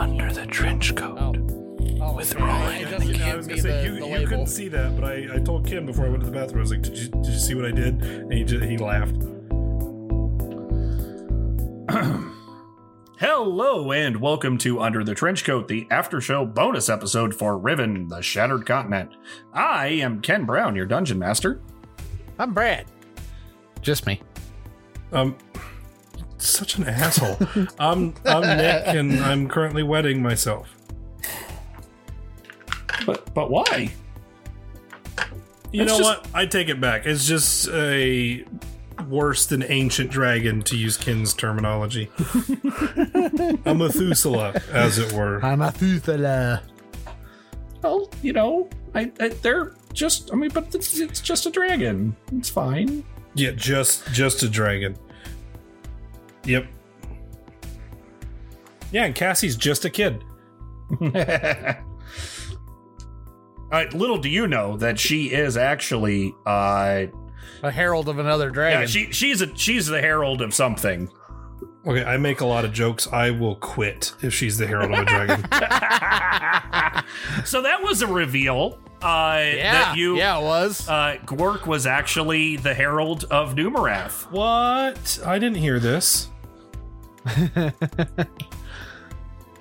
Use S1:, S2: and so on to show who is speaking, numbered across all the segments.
S1: under the trench coat. Oh. Oh, with
S2: okay. Roland. It you I was gonna say the, you, the you couldn't see that, but I, I told Kim before I went to the bathroom. I was like, "Did you, did you see what I did?" And he just, he laughed.
S3: Hello and welcome to Under the Trench Coat, the after show bonus episode for Riven, the Shattered Continent. I am Ken Brown, your dungeon master.
S4: I'm Brad.
S5: Just me. Um,
S6: such an asshole. I'm I'm Nick, and I'm currently wedding myself.
S3: But but why?
S6: You know just... what? I take it back. It's just a worse than ancient dragon, to use Ken's terminology. a Methuselah, as it were.
S5: A Methuselah.
S3: Well, you know, I, I, they're just. I mean, but it's, it's just a dragon. It's fine.
S6: Yeah, just just a dragon. Yep. Yeah, and Cassie's just a kid. Uh,
S3: little do you know that she is actually uh, a
S5: herald of another dragon. Yeah, she
S3: she's a she's the herald of something.
S6: Okay, I make a lot of jokes. I will quit if she's the herald of a dragon.
S3: so that was a reveal.
S4: Uh, yeah, that you, yeah, it was.
S3: Uh, Gwork was actually the herald of Nummerath.
S6: What? I didn't hear this. I,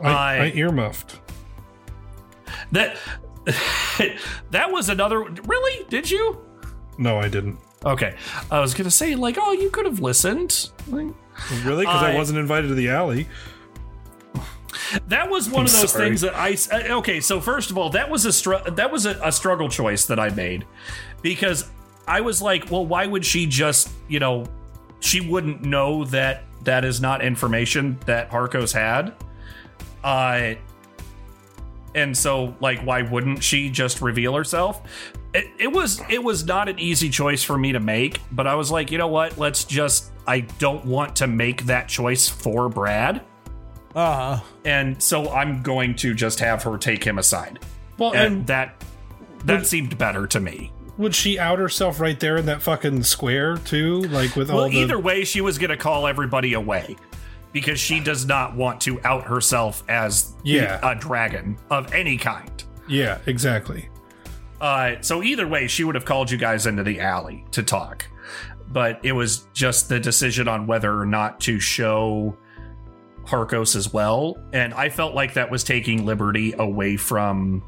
S6: I, I earmuffed.
S3: That that was another. Really? Did you?
S6: No, I didn't.
S3: Okay, I was gonna say like, oh, you could have listened. really?
S6: Because I wasn't invited to the alley.
S3: That was one I'm of those sorry. things that I uh, okay. So first of all, that was a str- that was a, a struggle choice that I made because I was like, well, why would she just you know she wouldn't know that that is not information that Harko's had, uh, and so like why wouldn't she just reveal herself? It, it was it was not an easy choice for me to make, but I was like, you know what? Let's just I don't want to make that choice for Brad uh-huh. And so I'm going to just have her take him aside. Well, and, and that that would, seemed better to me.
S6: Would she out herself right there in that fucking square too? Like with well, all Well,
S3: either way, she was going to call everybody away because she does not want to out herself as yeah. a dragon of any kind.
S6: Yeah, exactly.
S3: Uh, so either way, she would have called you guys into the alley to talk, but it was just the decision on whether or not to show Harkos as well, and I felt like that was taking liberty away from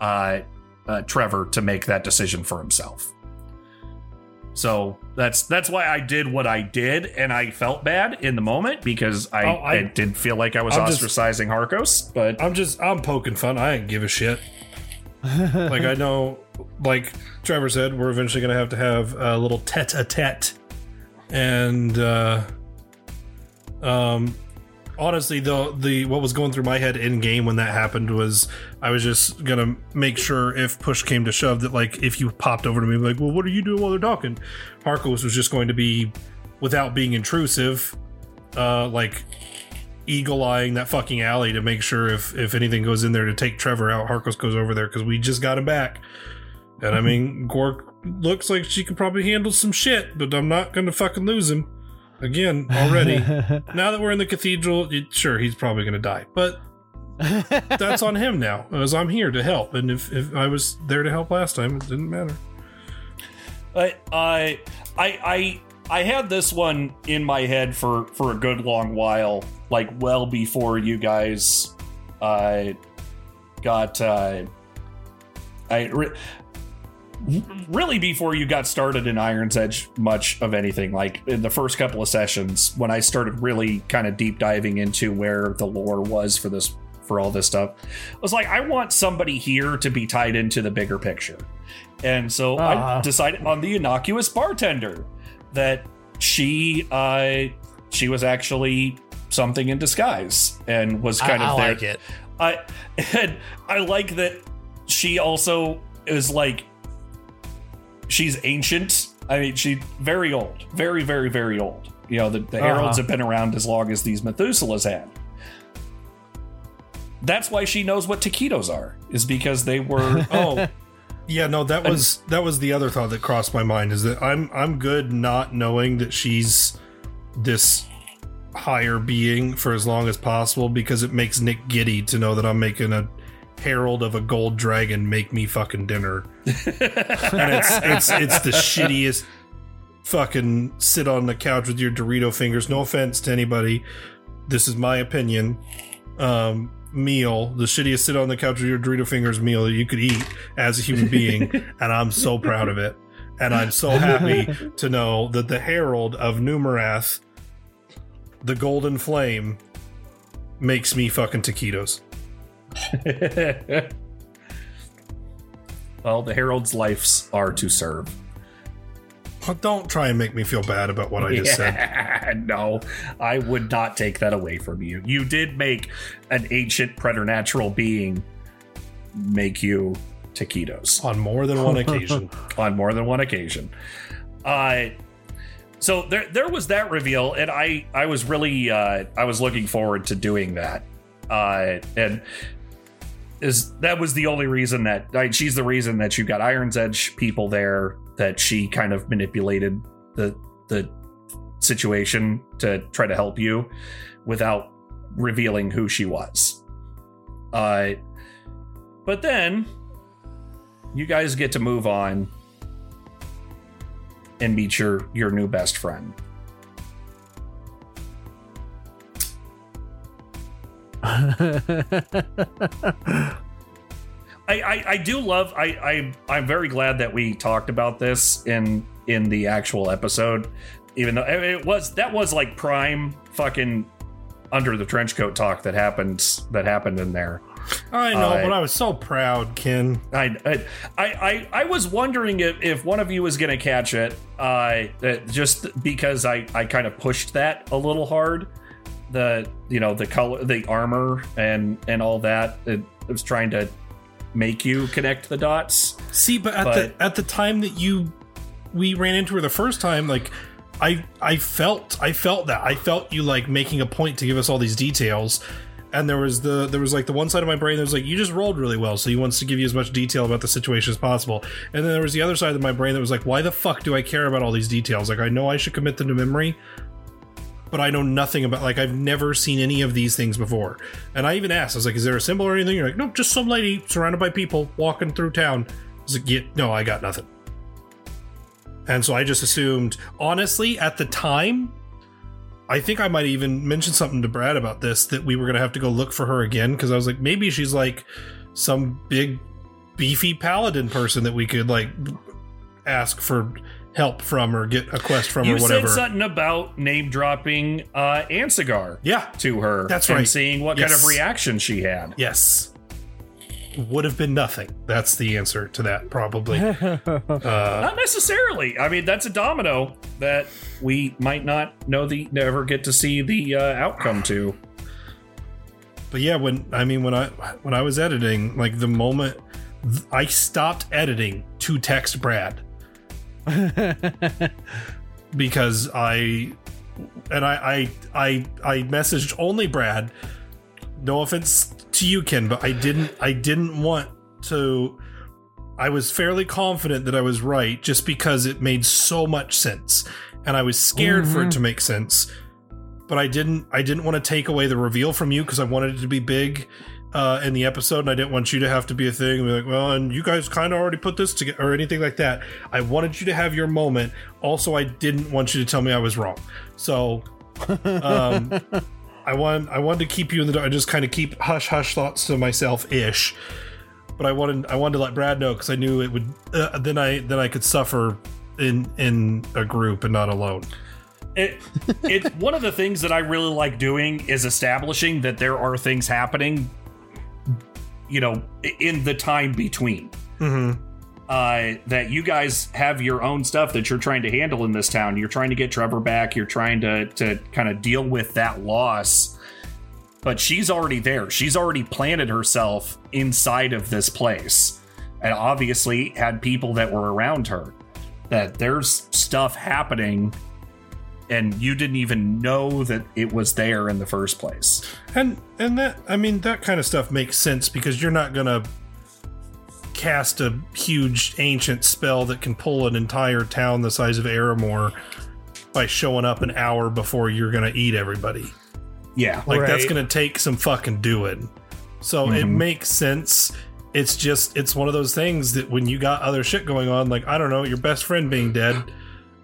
S3: uh, uh, Trevor to make that decision for himself. So that's that's why I did what I did, and I felt bad in the moment because I, oh, I, I did feel like I was I'm ostracizing just, Harkos. But
S6: I'm just I'm poking fun. I ain't give a shit. like I know, like Trevor said, we're eventually gonna have to have a little tete a tete, and uh, um, honestly though the what was going through my head in game when that happened was i was just gonna make sure if push came to shove that like if you popped over to me like well what are you doing while they're talking harkos was just going to be without being intrusive uh like eagle eyeing that fucking alley to make sure if if anything goes in there to take trevor out harkos goes over there because we just got him back and i mm-hmm. mean Gwork looks like she could probably handle some shit but i'm not gonna fucking lose him again already. now that we're in the cathedral, it, sure, he's probably going to die, but that's on him now, as I'm here to help. And if, if I was there to help last time, it didn't matter.
S3: I, I, I, I had this one in my head for for a good long while, like well before you guys, I uh, got. Uh, I really before you got started in Iron's Edge much of anything. Like in the first couple of sessions, when I started really kind of deep diving into where the lore was for this for all this stuff, I was like, I want somebody here to be tied into the bigger picture. And so uh-huh. I ah. decided on the innocuous bartender that she uh, she was actually something in disguise and was kind I, of I there. like it. I and I like that she also is like she's ancient. I mean, she's very old, very, very, very old. You know, the, the uh-huh. heralds have been around as long as these Methuselahs had. That's why she knows what taquitos are, is because they were.
S6: oh, yeah, no, that was and, that was the other thought that crossed my mind is that I'm I'm good not knowing that she's this higher being for as long as possible because it makes Nick giddy to know that I'm making a herald of a gold dragon make me fucking dinner. and it's it's it's the shittiest fucking sit on the couch with your Dorito fingers. No offense to anybody. This is my opinion. Um, meal, the shittiest sit on the couch with your Dorito fingers meal that you could eat as a human being, and I'm so proud of it. And I'm so happy to know that the Herald of Nummerath, the Golden Flame, makes me fucking taquitos.
S3: well, the Herald's lives are to serve.
S6: Well, don't try and make me feel bad about what I just yeah,
S3: said. No, I would not take that away from you. You did make an ancient preternatural being make you taquitos
S6: on more than one occasion.
S3: on more than one occasion. Uh, so there there was that reveal, and I I was really uh, I was looking forward to doing that. Uh, and is that was the only reason that I, she's the reason that you got Iron's Edge people there that she kind of manipulated the the situation to try to help you without revealing who she was. Uh, but then you guys get to move on and meet your your new best friend. I, I, I do love I, I I'm very glad that we talked about this in in the actual episode, even though it was that was like prime fucking under the trench coat talk that happened that happened in there.
S6: I know, uh, but I was so proud, Ken.
S3: I I I, I was wondering if, if one of you was going to catch it, uh, just because I I kind of pushed that a little hard the you know the color, the armor, and and all that. It, it was trying to make you connect the dots.
S6: See, but at but, the at the time that you we ran into her the first time, like I I felt I felt that I felt you like making a point to give us all these details. And there was the there was like the one side of my brain that was like you just rolled really well, so he wants to give you as much detail about the situation as possible. And then there was the other side of my brain that was like, why the fuck do I care about all these details? Like I know I should commit them to memory, but I know nothing about like I've never seen any of these things before. And I even asked, I was like, "Is there a symbol or anything?" You're like, "No, just some lady surrounded by people walking through town." I was like, yeah, "No, I got nothing." And so I just assumed, honestly, at the time, I think I might even mention something to Brad about this that we were going to have to go look for her again because I was like, maybe she's like some big beefy paladin person that we could like ask for help from or get a quest from you or whatever. You
S3: said something about name dropping uh, Ansigar
S6: yeah.
S3: to her.
S6: That's right.
S3: seeing what yes. kind of reaction she had.
S6: Yes. Would have been nothing. That's the answer to that, probably. uh,
S3: not necessarily. I mean, that's a domino that we might not know the never get to see the uh, outcome to.
S6: But yeah, when I mean when I when I was editing, like the moment I stopped editing to text Brad because I and I, I I I messaged only Brad. No offense to you, Ken, but I didn't I didn't want to. I was fairly confident that I was right, just because it made so much sense, and I was scared mm-hmm. for it to mm-hmm. make sense. But I didn't I didn't want to take away the reveal from you because I wanted it to be big, uh, in the episode, and I didn't want you to have to be a thing. And be like, well, and you guys kind of already put this together, or anything like that. I wanted you to have your moment. Also, I didn't want you to tell me I was wrong. So, um, I want I wanted to keep you in the dark. I just kind of keep hush hush thoughts to myself ish. But I wanted I wanted to let Brad know because I knew it would. Uh, then I then I could suffer in in a group and not alone. It,
S3: it one of the things that I really like doing is establishing that there are things happening you know, in the time between. Mm-hmm. Uh, that you guys have your own stuff that you're trying to handle in this town. You're trying to get Trevor back. You're trying to to kind of deal with that loss. But she's already there. She's already planted herself inside of this place, and obviously had people that were around her. That there's stuff happening and you didn't even know that it was there in the first place.
S6: And and that I mean that kind of stuff makes sense because you're not going to cast a huge ancient spell that can pull an entire town the size of Aramore by showing up an hour before you're going to eat everybody.
S3: Yeah.
S6: Like right. that's going to take some fucking doing. So mm-hmm. it makes sense. It's just it's one of those things that when you got other shit going on like I don't know, your best friend being dead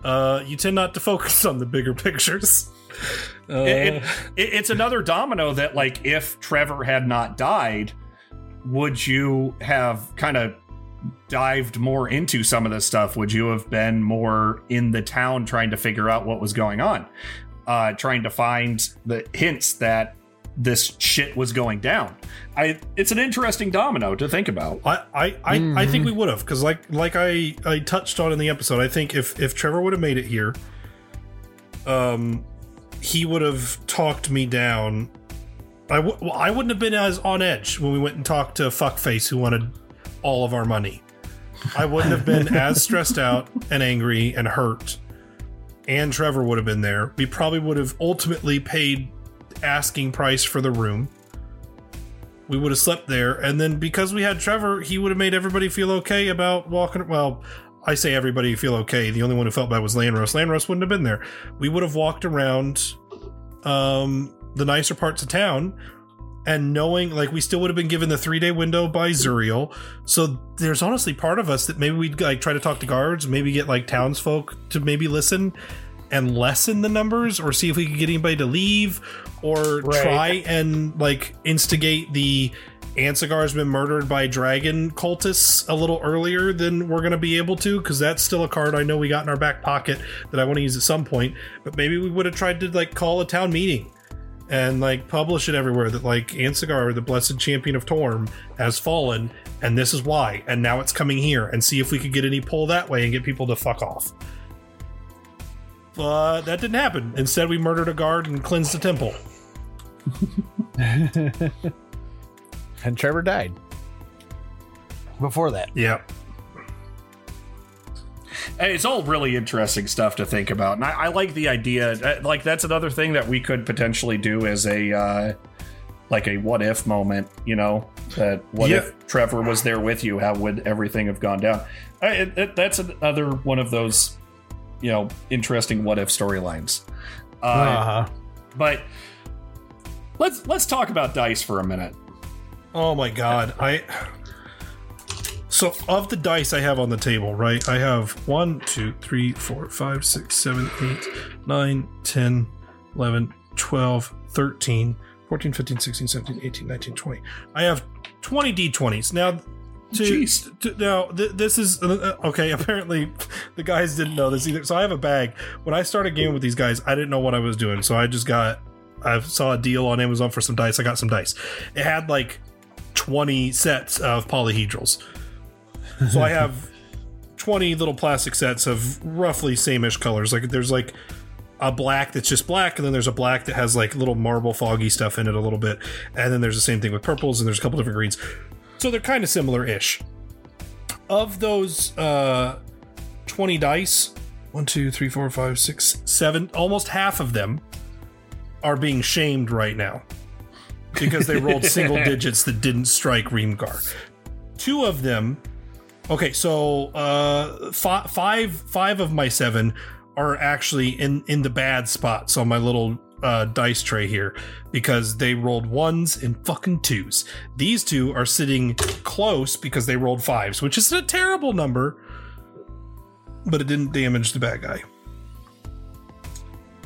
S6: uh, you tend not to focus on the bigger pictures. Uh, it,
S3: it, it's another domino that, like, if Trevor had not died, would you have kind of dived more into some of this stuff? Would you have been more in the town trying to figure out what was going on? Uh, trying to find the hints that this shit was going down. I it's an interesting domino to think about.
S6: I I, I, mm-hmm. I think hmm. we would have because like like I I touched on in the episode. I think if if Trevor would have made it here, um, he would have talked me down. I well, I wouldn't have been as on edge when we went and talked to fuckface who wanted all of our money. I wouldn't have been as stressed out and angry and hurt. And Trevor would have been there. We probably would have ultimately paid asking price for the room. We would have slept there, and then because we had Trevor, he would have made everybody feel okay about walking. Well, I say everybody feel okay. The only one who felt bad was Landros. Landros wouldn't have been there. We would have walked around um, the nicer parts of town, and knowing like we still would have been given the three day window by Zuriel. So there's honestly part of us that maybe we'd like try to talk to guards, maybe get like townsfolk to maybe listen, and lessen the numbers or see if we could get anybody to leave or right. try and like instigate the Ansigar's been murdered by dragon cultists a little earlier than we're going to be able to because that's still a card I know we got in our back pocket that I want to use at some point. But maybe we would have tried to like call a town meeting and like publish it everywhere that like Ansigar, the blessed champion of Torm, has fallen and this is why and now it's coming here and see if we could get any pull that way and get people to fuck off. But that didn't happen. Instead, we murdered a guard and cleansed the temple.
S5: and Trevor died before that.
S6: Yep.
S3: Hey, it's all really interesting stuff to think about, and I, I, like the idea. Uh, like that's another thing that we could potentially do as a uh, like a what if moment. You know, that what yeah. if Trevor was there with you? How would everything have gone down? I, it, that's another one of those you know interesting what if storylines. Uh, uh-huh. But let's let's talk about dice for a minute.
S6: Oh my god, I. So of the dice I have on the table, right? I have 1, 2, 3, 4, 5, 6, 7, 8, 9, 10, 11, 12, 13, 14, 15, 16, 17, 18, 19, 20. I have 20 d20s. Now, to, to now th- this is uh, uh okay apparently the guys didn't know this either so i have a bag when i started gaming with these guys i didn't know what i was doing so i just got i saw a deal on amazon for some dice i got some dice it had like 20 sets of polyhedrals so i have 20 little plastic sets of roughly same-ish colors like there's like a black that's just black, and then there's a black that has like little marble foggy stuff in it a little bit, and then there's the same thing with purples, and there's a couple different greens. So they're kind of similar ish. Of those uh, 20 dice, one, two, three, four, five, six, seven, almost half of them are being shamed right now because they rolled single digits that didn't strike Reamgar. Two of them, okay, so uh, f- five, five of my seven are actually in in the bad spots on my little uh, dice tray here because they rolled ones and fucking twos. These two are sitting close because they rolled fives, which is a terrible number, but it didn't damage the bad guy.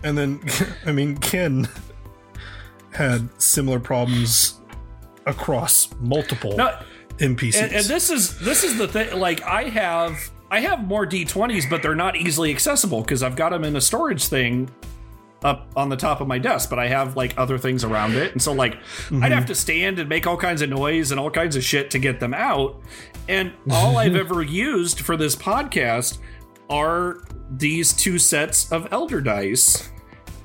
S6: And then, I mean, Ken had similar problems across multiple now, NPCs.
S3: And, and this is this is the thing. Like, I have I have more D20s, but they're not easily accessible because I've got them in a storage thing up on the top of my desk, but I have like other things around it. And so like mm-hmm. I'd have to stand and make all kinds of noise and all kinds of shit to get them out. And all I've ever used for this podcast are these two sets of elder dice.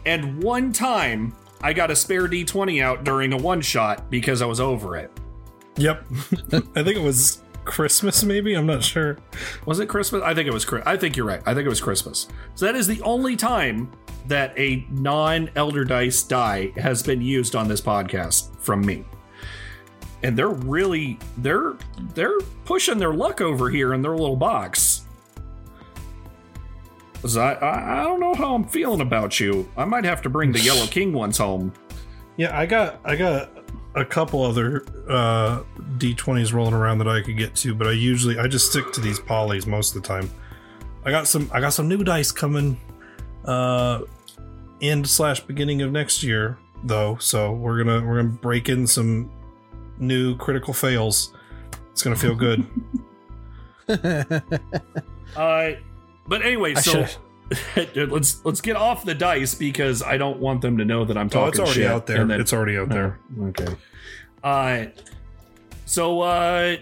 S3: And one time I got a spare D20 out during a one shot because I was over it.
S6: Yep. I think it was Christmas, maybe? I'm not sure.
S3: Was it Christmas? I think it was. I think you're right. I think it was Christmas. So that is the only time that a non-elder dice die has been used on this podcast from me. And they're really they're they're pushing their luck over here in their little box. So I, I, I don't know how I'm feeling about you. I might have to bring the Yellow King ones home.
S6: Yeah, I got I got a couple other uh, d20s rolling around that I could get to, but I usually I just stick to these polys most of the time. I got some I got some new dice coming uh, end slash beginning of next year though, so we're gonna we're gonna break in some new critical fails. It's gonna feel good.
S3: uh, but anyway, so. let's let's get off the dice because I don't want them to know that I'm talking. Oh,
S6: it's
S3: already
S6: shit. out there. Then, it's already out there.
S3: Oh, okay. Uh, so uh,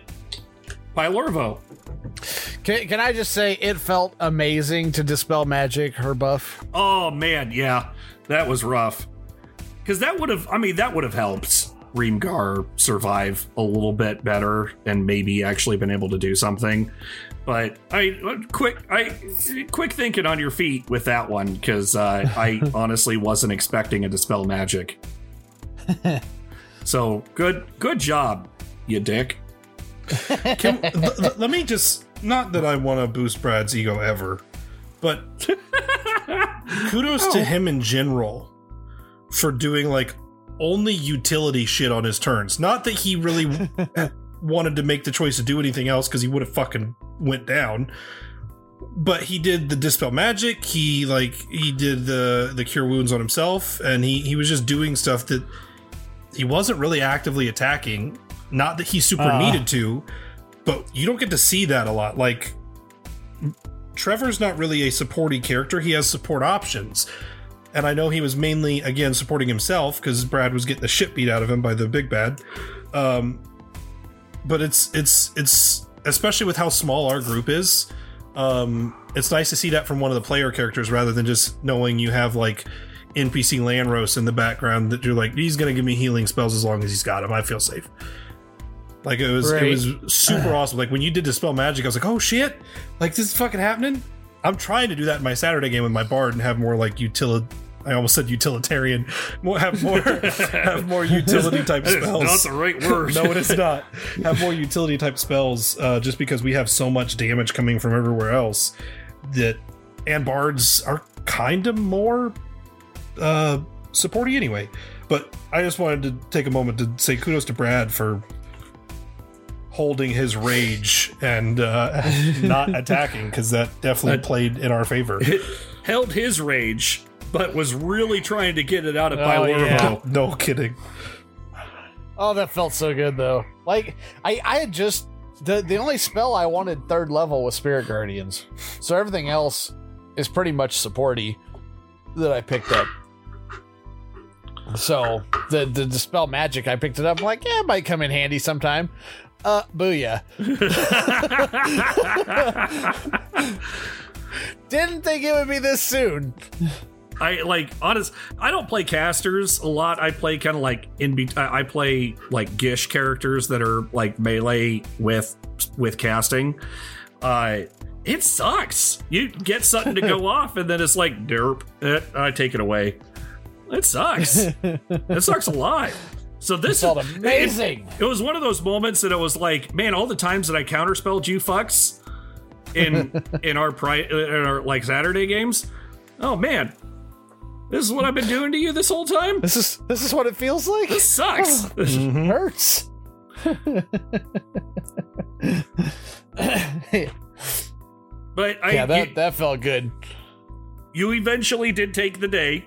S3: Pylorvo.
S5: Can, can I just say it felt amazing to dispel magic her buff?
S3: Oh man, yeah, that was rough. Because that would have, I mean, that would have helped Reamgar survive a little bit better and maybe actually been able to do something. But I quick I quick thinking on your feet with that one because uh, I honestly wasn't expecting a dispel magic. so good good job, you dick.
S6: Can, l- l- let me just not that I want to boost Brad's ego ever, but kudos oh. to him in general for doing like only utility shit on his turns. Not that he really wanted to make the choice to do anything else because he would have fucking went down. But he did the dispel magic. He like he did the the cure wounds on himself, and he he was just doing stuff that he wasn't really actively attacking. Not that he super uh. needed to, but you don't get to see that a lot. Like Trevor's not really a supporty character. He has support options, and I know he was mainly again supporting himself because Brad was getting the shit beat out of him by the big bad. Um, but it's it's it's especially with how small our group is. Um, it's nice to see that from one of the player characters rather than just knowing you have like NPC Landros in the background that you're like he's gonna give me healing spells as long as he's got him. I feel safe. Like it was right. it was super awesome. Like when you did dispel magic, I was like, oh shit, like this is fucking happening. I'm trying to do that in my Saturday game with my bard and have more like utility I almost said utilitarian. More, have more have more utility type spells.
S3: not the right word.
S6: no, it is not. Have more utility type spells, uh, just because we have so much damage coming from everywhere else. That and bards are kind of more uh, supporty anyway. But I just wanted to take a moment to say kudos to Brad for holding his rage and uh, not attacking because that definitely played in our favor.
S3: It held his rage but was really trying to get it out of oh, Pylorvo.
S6: Yeah. no kidding.
S5: Oh, that felt so good though. Like I, I had just the the only spell I wanted third level was Spirit Guardians, so everything else is pretty much supporty that I picked up. So the the dispel magic I picked it up. I'm like, yeah, it might come in handy sometime. Uh, booyah. Didn't think it would be this soon.
S3: I like honest. I don't play casters a lot. I play kind of like in. between. I play like Gish characters that are like melee with with casting. Uh, it sucks. You get something to go off, and then it's like derp. Eh, I take it away. It sucks. it sucks a lot. So this is
S5: amazing.
S3: It, it, was one of those moments that
S5: it
S3: was like, man, all the times that I counterspelled you fucks in in our pri- in our like Saturday games. Oh man, this is what I've been doing to you this whole time.
S5: This is this is what it feels like.
S3: This sucks. Oh, this
S5: mm-hmm. Hurts.
S3: but
S5: I, yeah, that you, that felt good.
S3: You eventually did take the day.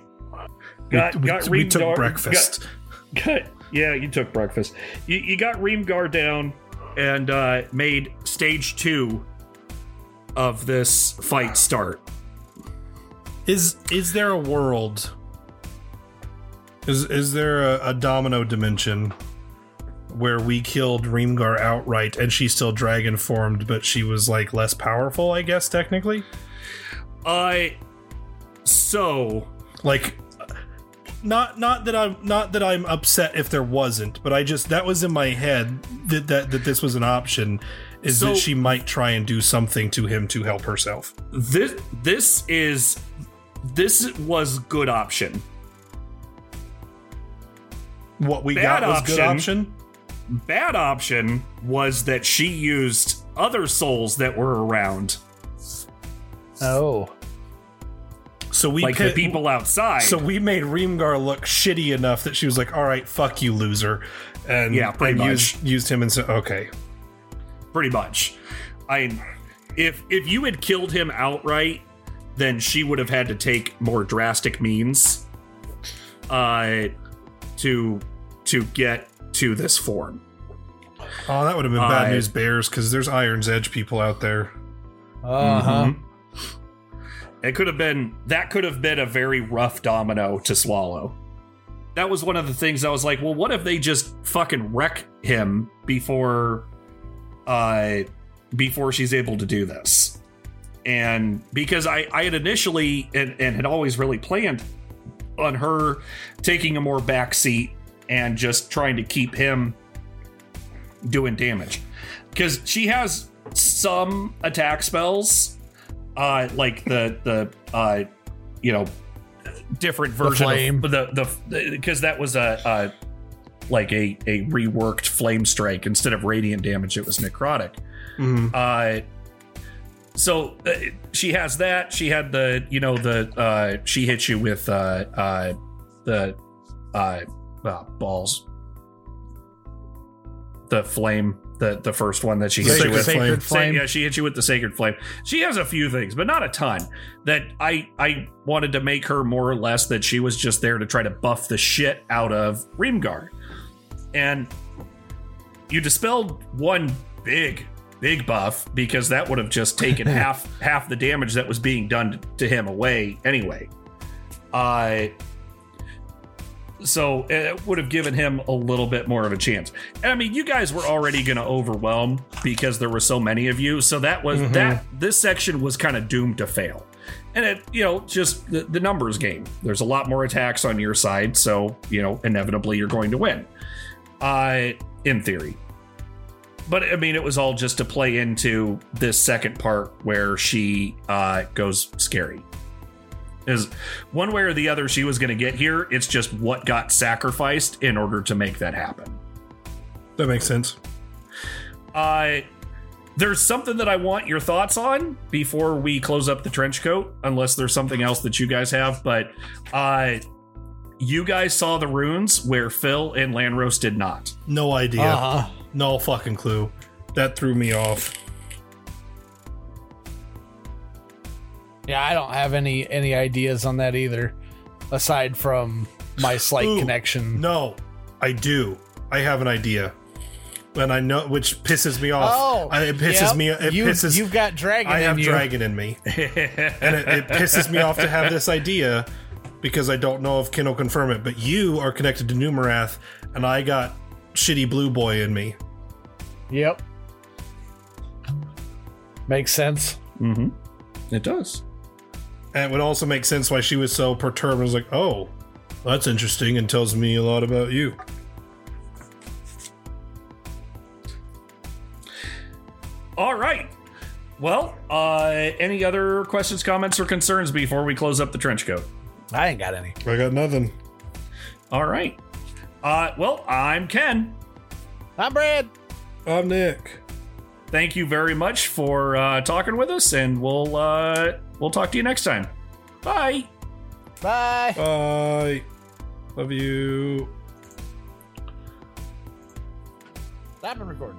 S6: Got we, got we, we took breakfast.
S3: Got, got, yeah, you took breakfast. You, you got Reamgar down and uh, made stage two of this fight start.
S6: Is is there a world? Is is there a, a domino dimension where we killed Reamgar outright and she's still dragon formed, but she was like less powerful, I guess technically?
S3: I so
S6: like not not that I'm not that I'm upset if there wasn't, but I just that was in my head that that, that this was an option is so, that she might try and do something to him to help herself.
S3: This this is this was good option.
S6: What we bad got was option, good option.
S3: Bad option was that she used other souls that were around.
S5: Oh.
S3: So we
S5: like pit, the people outside.
S6: So we made Reamgar look shitty enough that she was like, "All right, fuck you, loser," and yeah, pretty and much used, used him and said, "Okay,
S3: pretty much." I if if you had killed him outright, then she would have had to take more drastic means uh, to to get to this form.
S6: Oh, that would have been bad uh, news bears because there's Iron's Edge people out there. Uh huh. Mm-hmm.
S3: It could have been that could have been a very rough domino to swallow. That was one of the things I was like, well, what if they just fucking wreck him before, uh, before she's able to do this? and because I, I had initially and, and had always really planned on her taking a more back seat and just trying to keep him doing damage because she has some attack spells uh like the the uh you know different version the flame. of the the because that was a, like a a reworked flame strike instead of radiant damage it was necrotic mm. uh so uh, she has that. She had the, you know, the uh, she hits you with uh, uh, the uh, uh balls, the flame, the the first one that she hits you with. Sacred flame. Yeah, she hits you with the sacred flame. She has a few things, but not a ton. That I I wanted to make her more or less that she was just there to try to buff the shit out of Reamgar, and you dispelled one big big buff because that would have just taken half half the damage that was being done to him away anyway. Uh, so it would have given him a little bit more of a chance. I mean, you guys were already going to overwhelm because there were so many of you. So that was mm-hmm. that this section was kind of doomed to fail. And it, you know, just the, the, numbers game. There's a lot more attacks on your side, so you know, inevitably you're going to win. Uh, in theory but I mean, it was all just to play into this second part where she uh, goes scary. Is one way or the other she was going to get here. It's just what got sacrificed in order to make that happen.
S6: That makes sense.
S3: Uh, there's something that I want your thoughts on before we close up the trench coat, unless there's something else that you guys have. But uh, you guys saw the runes where Phil and Landros did not.
S6: No idea. Uh-huh. No fucking clue. That threw me off.
S5: Yeah, I don't have any any ideas on that either, aside from my slight Ooh, connection.
S6: No, I do. I have an idea, and I know which pisses me off.
S5: Oh,
S6: it
S5: pisses yep. me. It you, pisses. You've got dragon. I have you.
S6: dragon in me, and it, it pisses me off to have this idea because I don't know if Ken will confirm it, but you are connected to Nummerath, and I got shitty blue boy in me.
S5: Yep. Makes sense.
S6: Mm-hmm. It does. And it would also make sense why she was so perturbed. I was like, oh, that's interesting and tells me a lot about you.
S3: All right. Well, uh, any other questions, comments, or concerns before we close up the trench coat?
S5: I ain't got any.
S6: I got nothing.
S3: All right. Uh, well, I'm Ken.
S5: I'm Brad.
S6: I'm Nick.
S3: Thank you very much for uh, talking with us, and we'll uh, we'll talk to you next time. Bye.
S5: Bye.
S6: Bye. Love you.
S5: I've been recording.